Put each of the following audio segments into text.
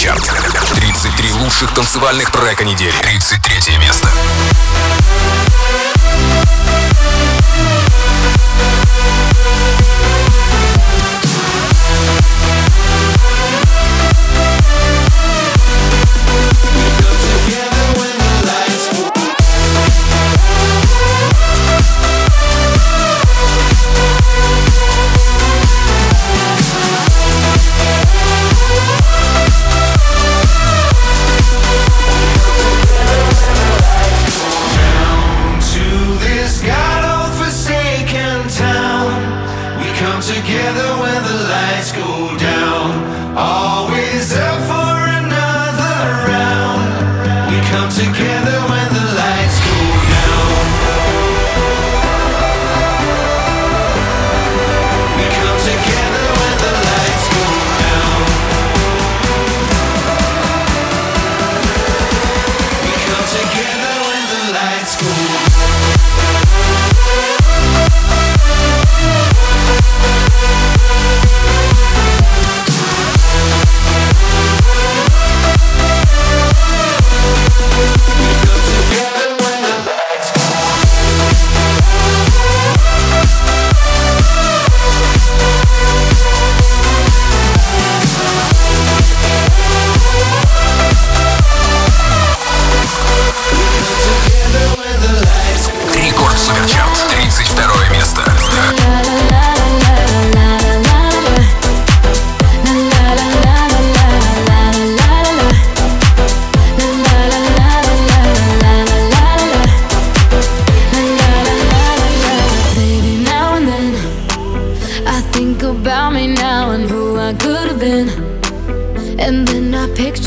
Суперчарт. 33 лучших танцевальных трека недели. 33 место.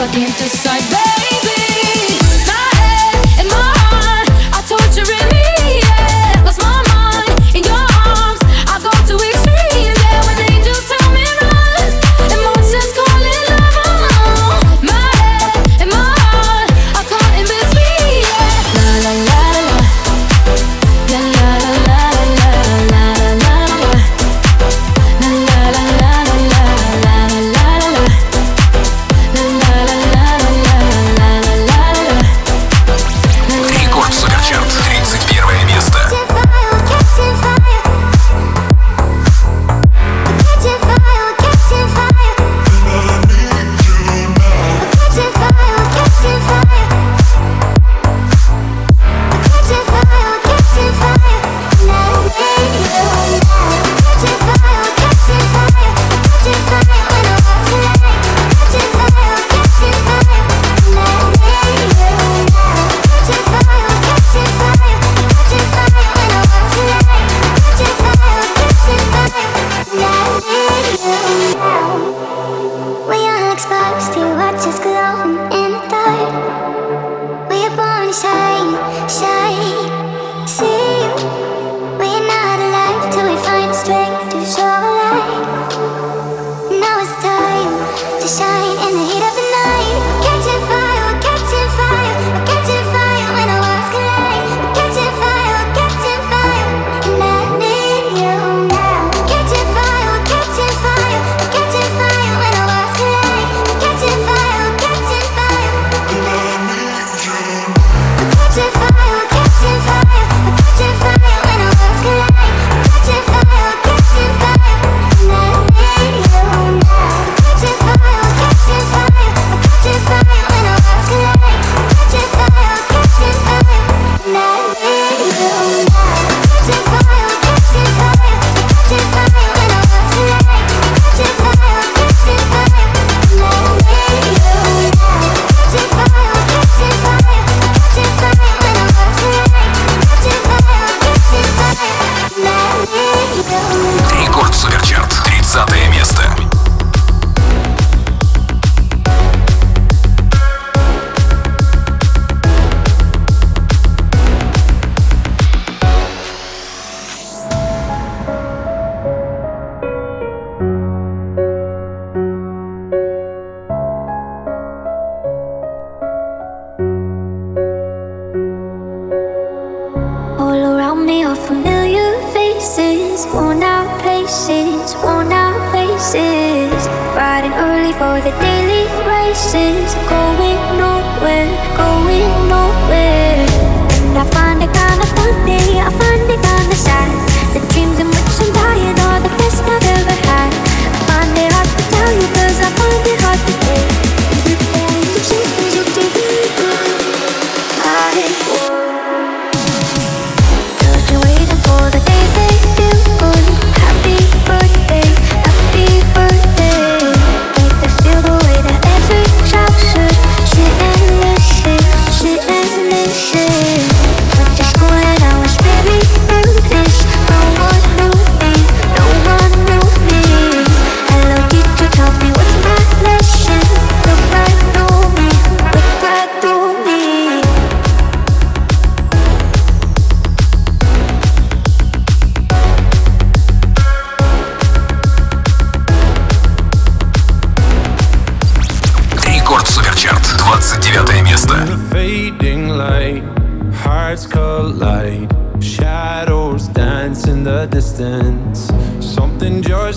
fucking to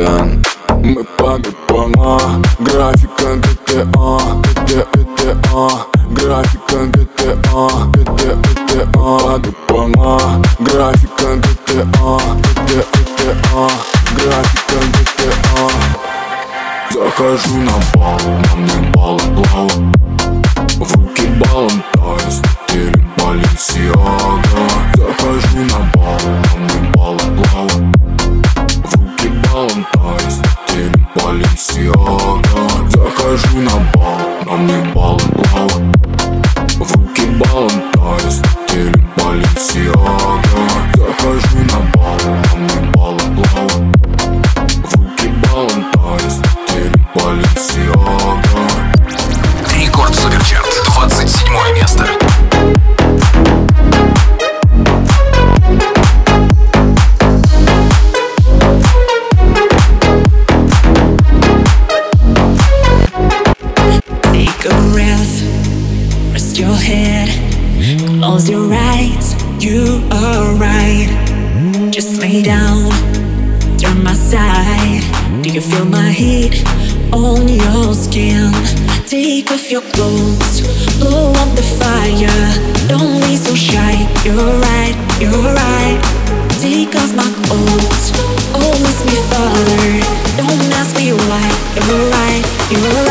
ураган Мы по ГПМА, графика ГТА, ГТ, ГТА Графика ГТА, ГТ, ГТА ГПМА, графика ГТА, ГТ, ГТА Графика ГТА Захожу на бал, на мне балаклава You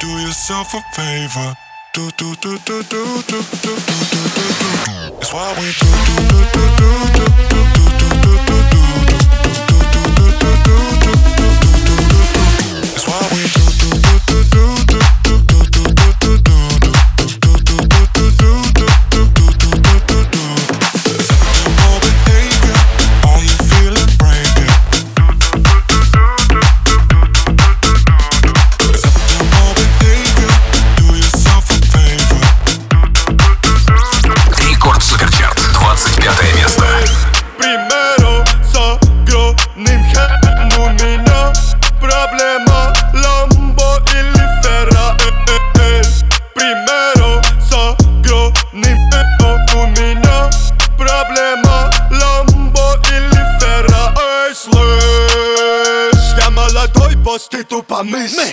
Do yourself a favor. Do do do do do do do do do do do. It's why we do do do do do do do do do do do do do do do do do.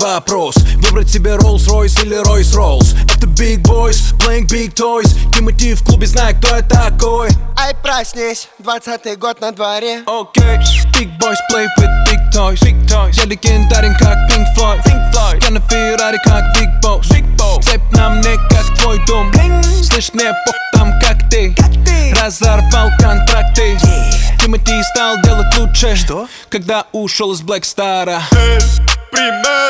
вопрос Выбрать себе Rolls-Royce или Royce-Rolls Это Big Boys, playing Big Toys Тимати в клубе, знаю, кто я такой Ай, проснись, двадцатый год на дворе Окей, okay. Big Boys play with toys, big toys. Я легендарен как Pink Floyd, Pink Floyd. Я на Феррари как Big Boss, Big Boss. Цепь на мне как твой дом Bling. Слышь, мне по там как ты, как ты. Разорвал контракты yeah. Тимати стал делать лучше Что? Когда ушел из Black Star Примеру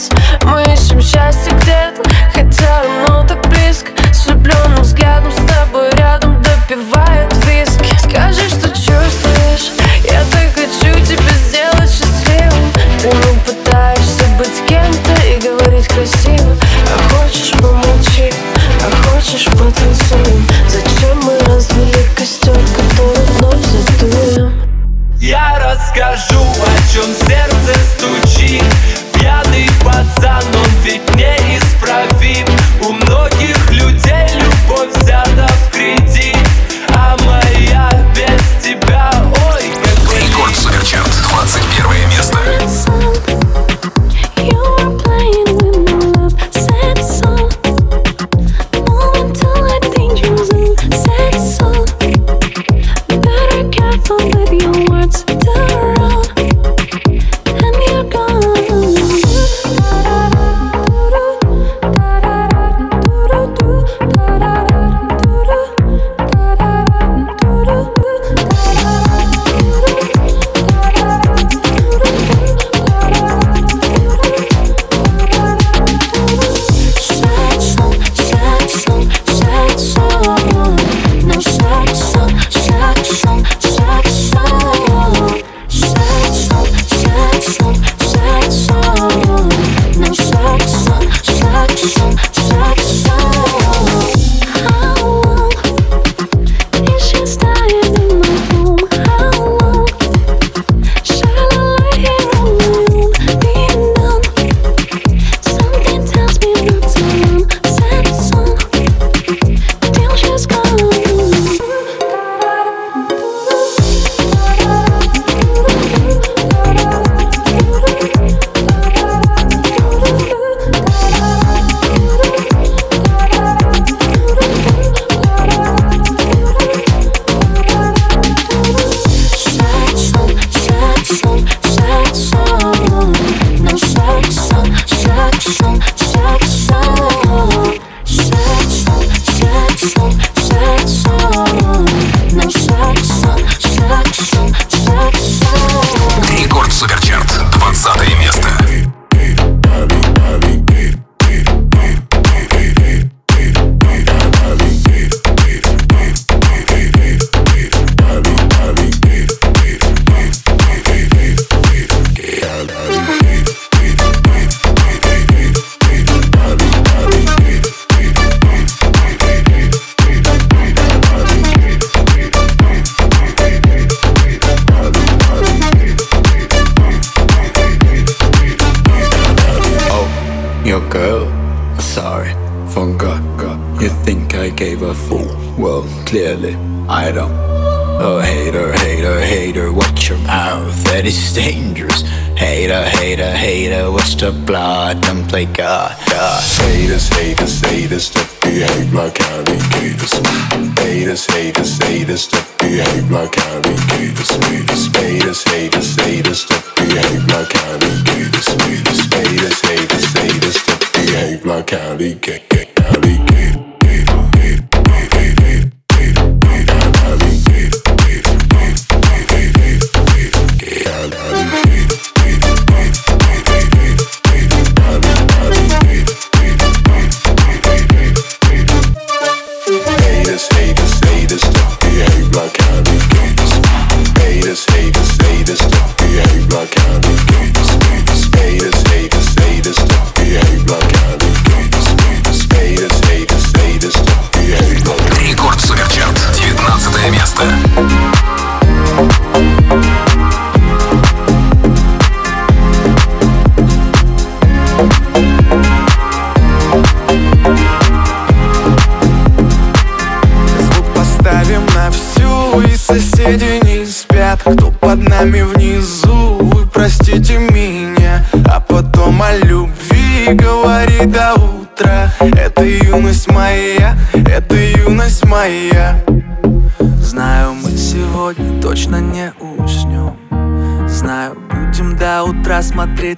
сердце Мы ищем счастье где-то Хотя оно так близко. С влюбленным взглядом с тобой рядом Допивает виски. Скажи, что чувствуешь.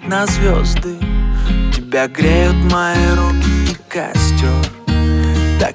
На звезды. Тебя греют мои руки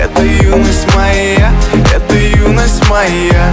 Это юность моя, это юность моя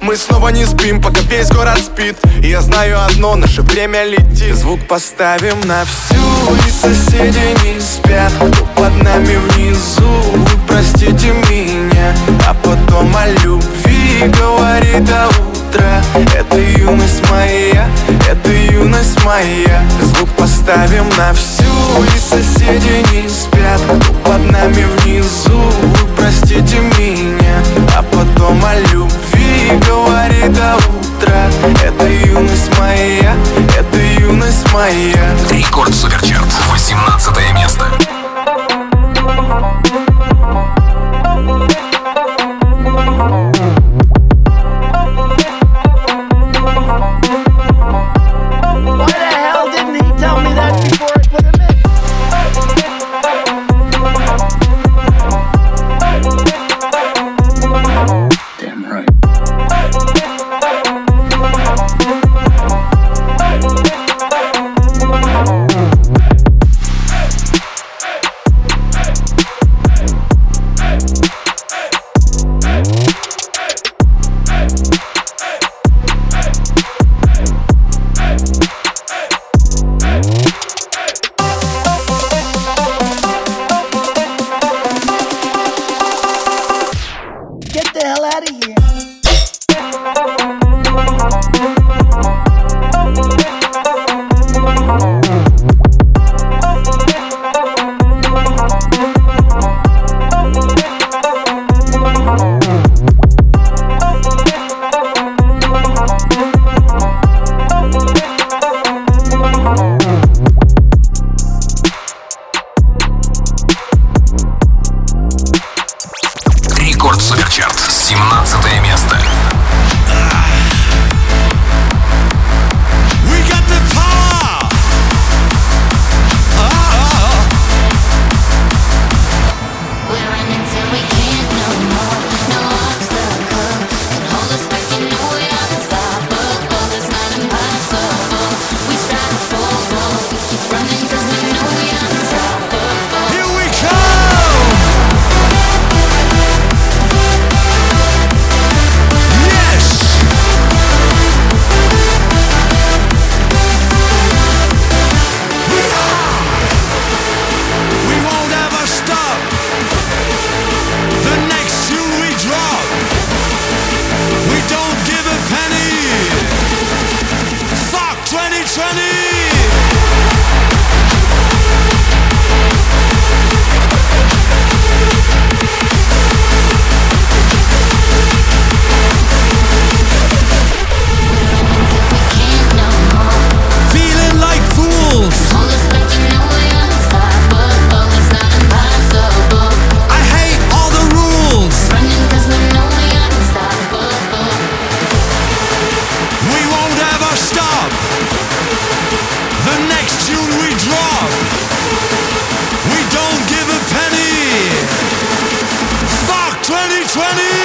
мы снова не спим, пока весь город спит. И я знаю одно, наше время летит. Звук поставим на всю, и соседи не спят. Кто под нами внизу, вы простите меня. А потом о любви говори до утра Это юность моя, это юность моя. Звук поставим на всю, и соседи не спят. Кто под нами внизу, вы простите меня. А потом о любви говори до утра Это юность моя, это юность моя. Рекорд Суперчарт, 18 место. Lenny.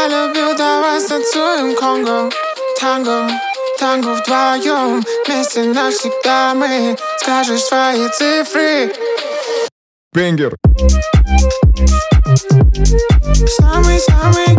Я люблю, давай станцуем конго Танго, танго вдвоем Вместе навсегда мы Скажешь свои цифры Бенгер Самый-самый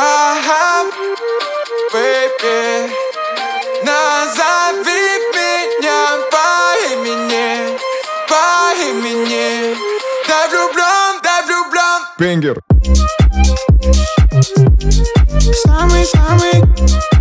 Ага, baby Назови меня по имени По имени. Да влюблен, да влюблен Бенгер Самый-самый.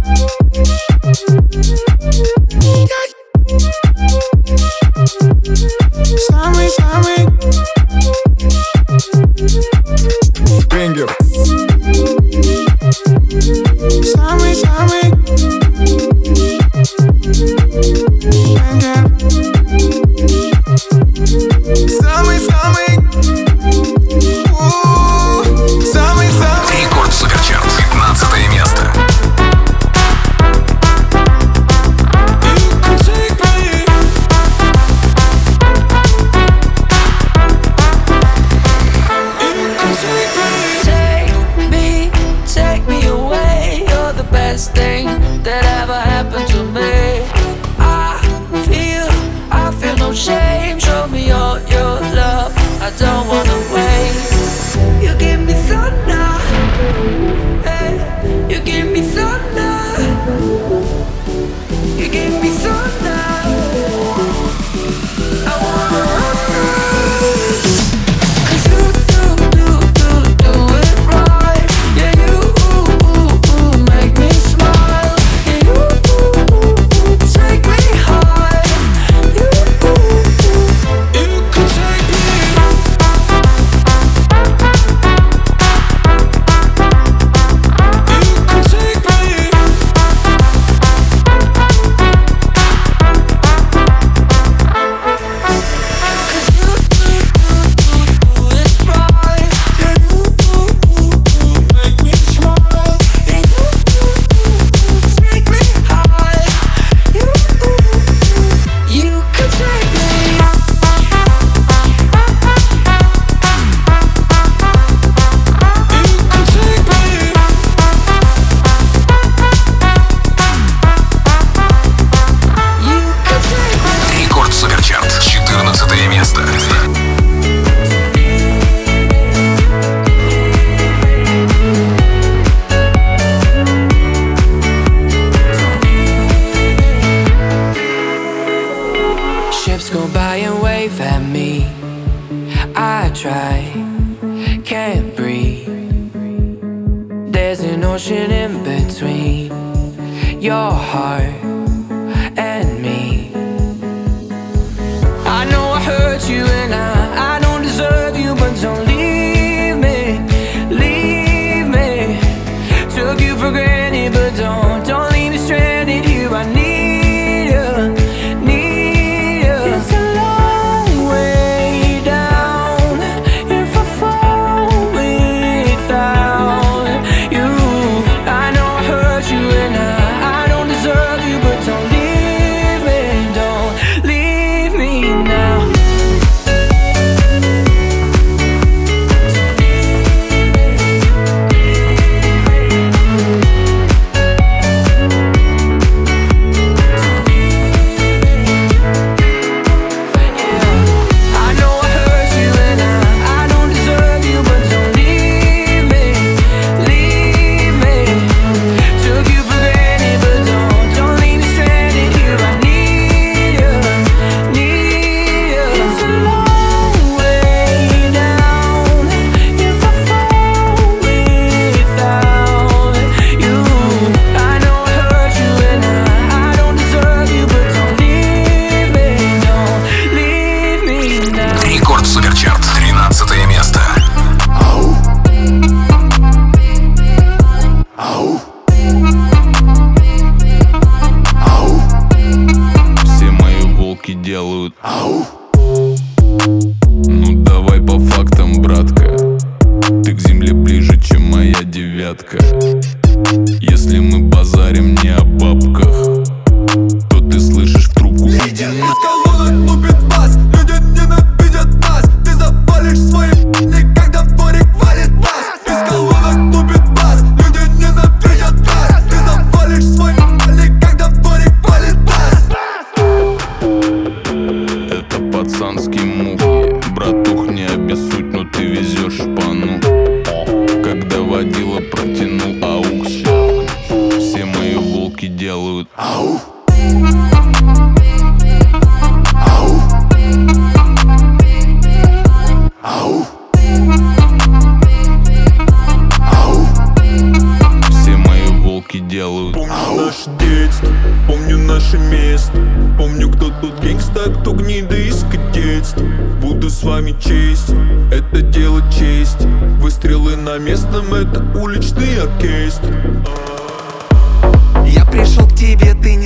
Тебе, ты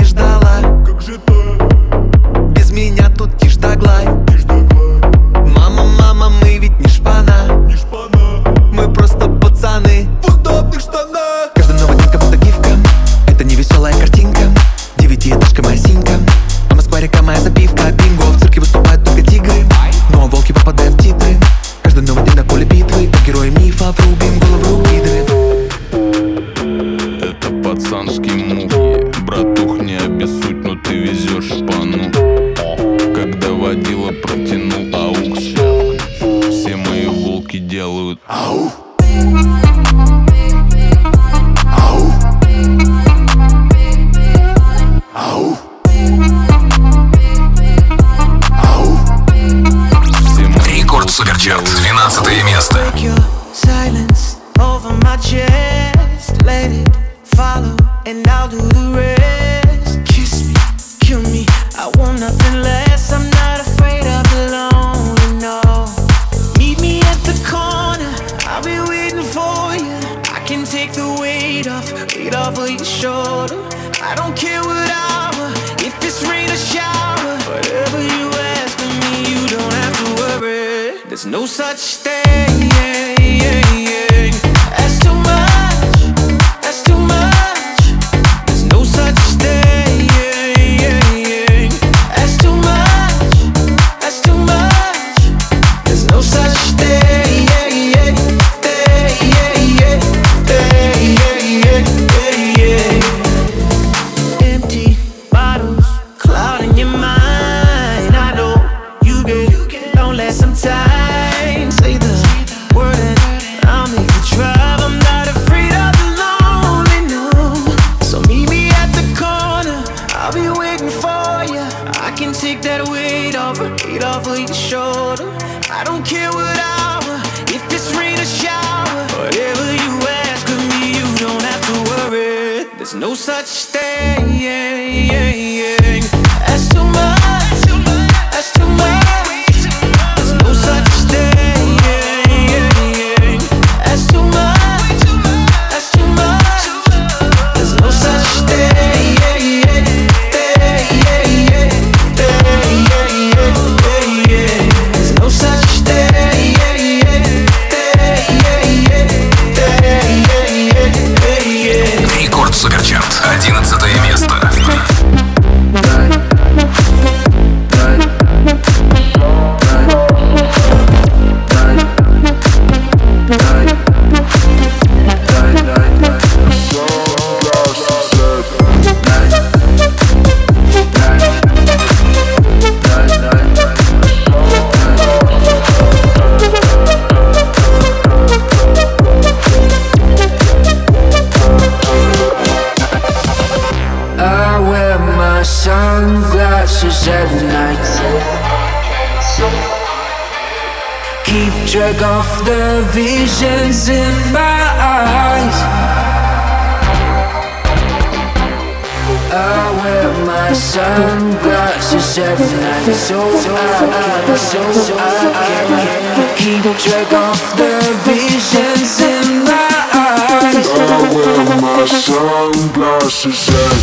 my sunglasses at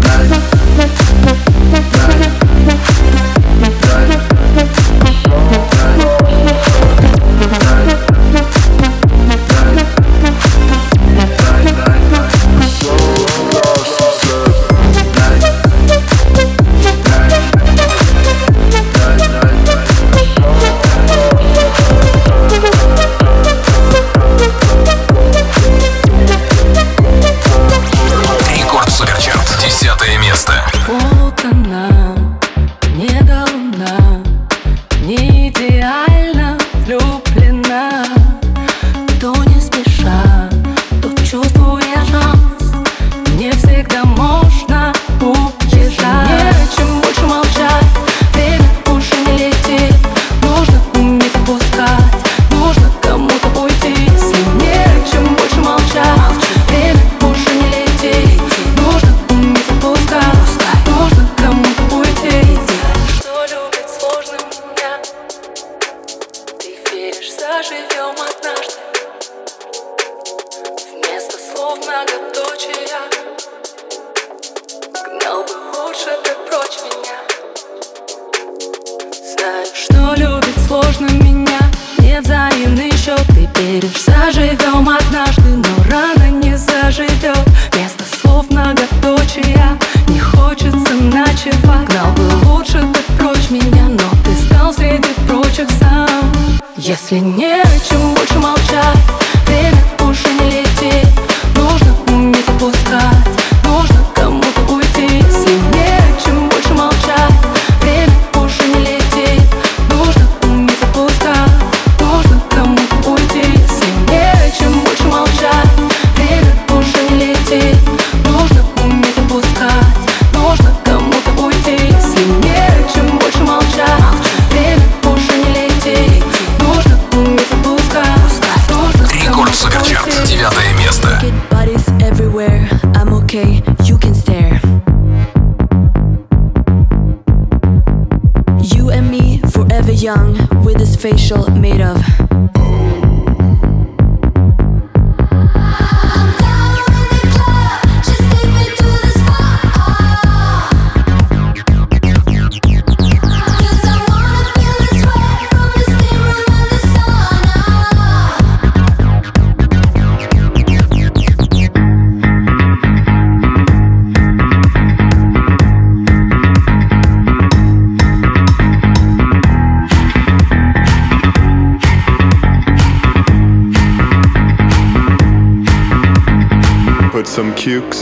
night. night, night, night.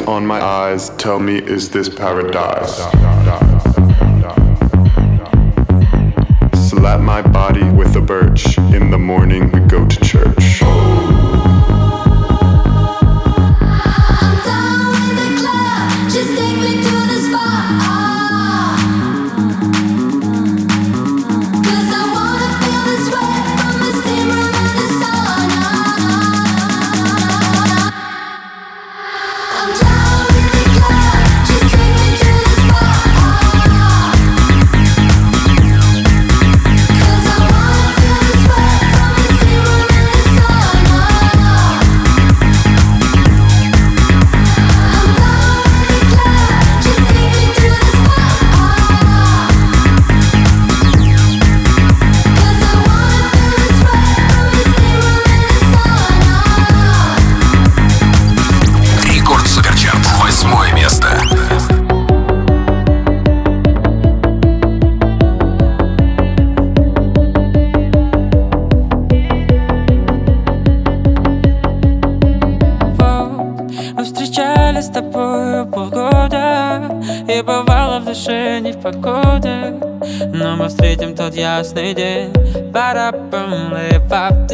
on my eyes tell me is this paradise. od jasnej dzień Para pełne faty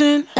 listen.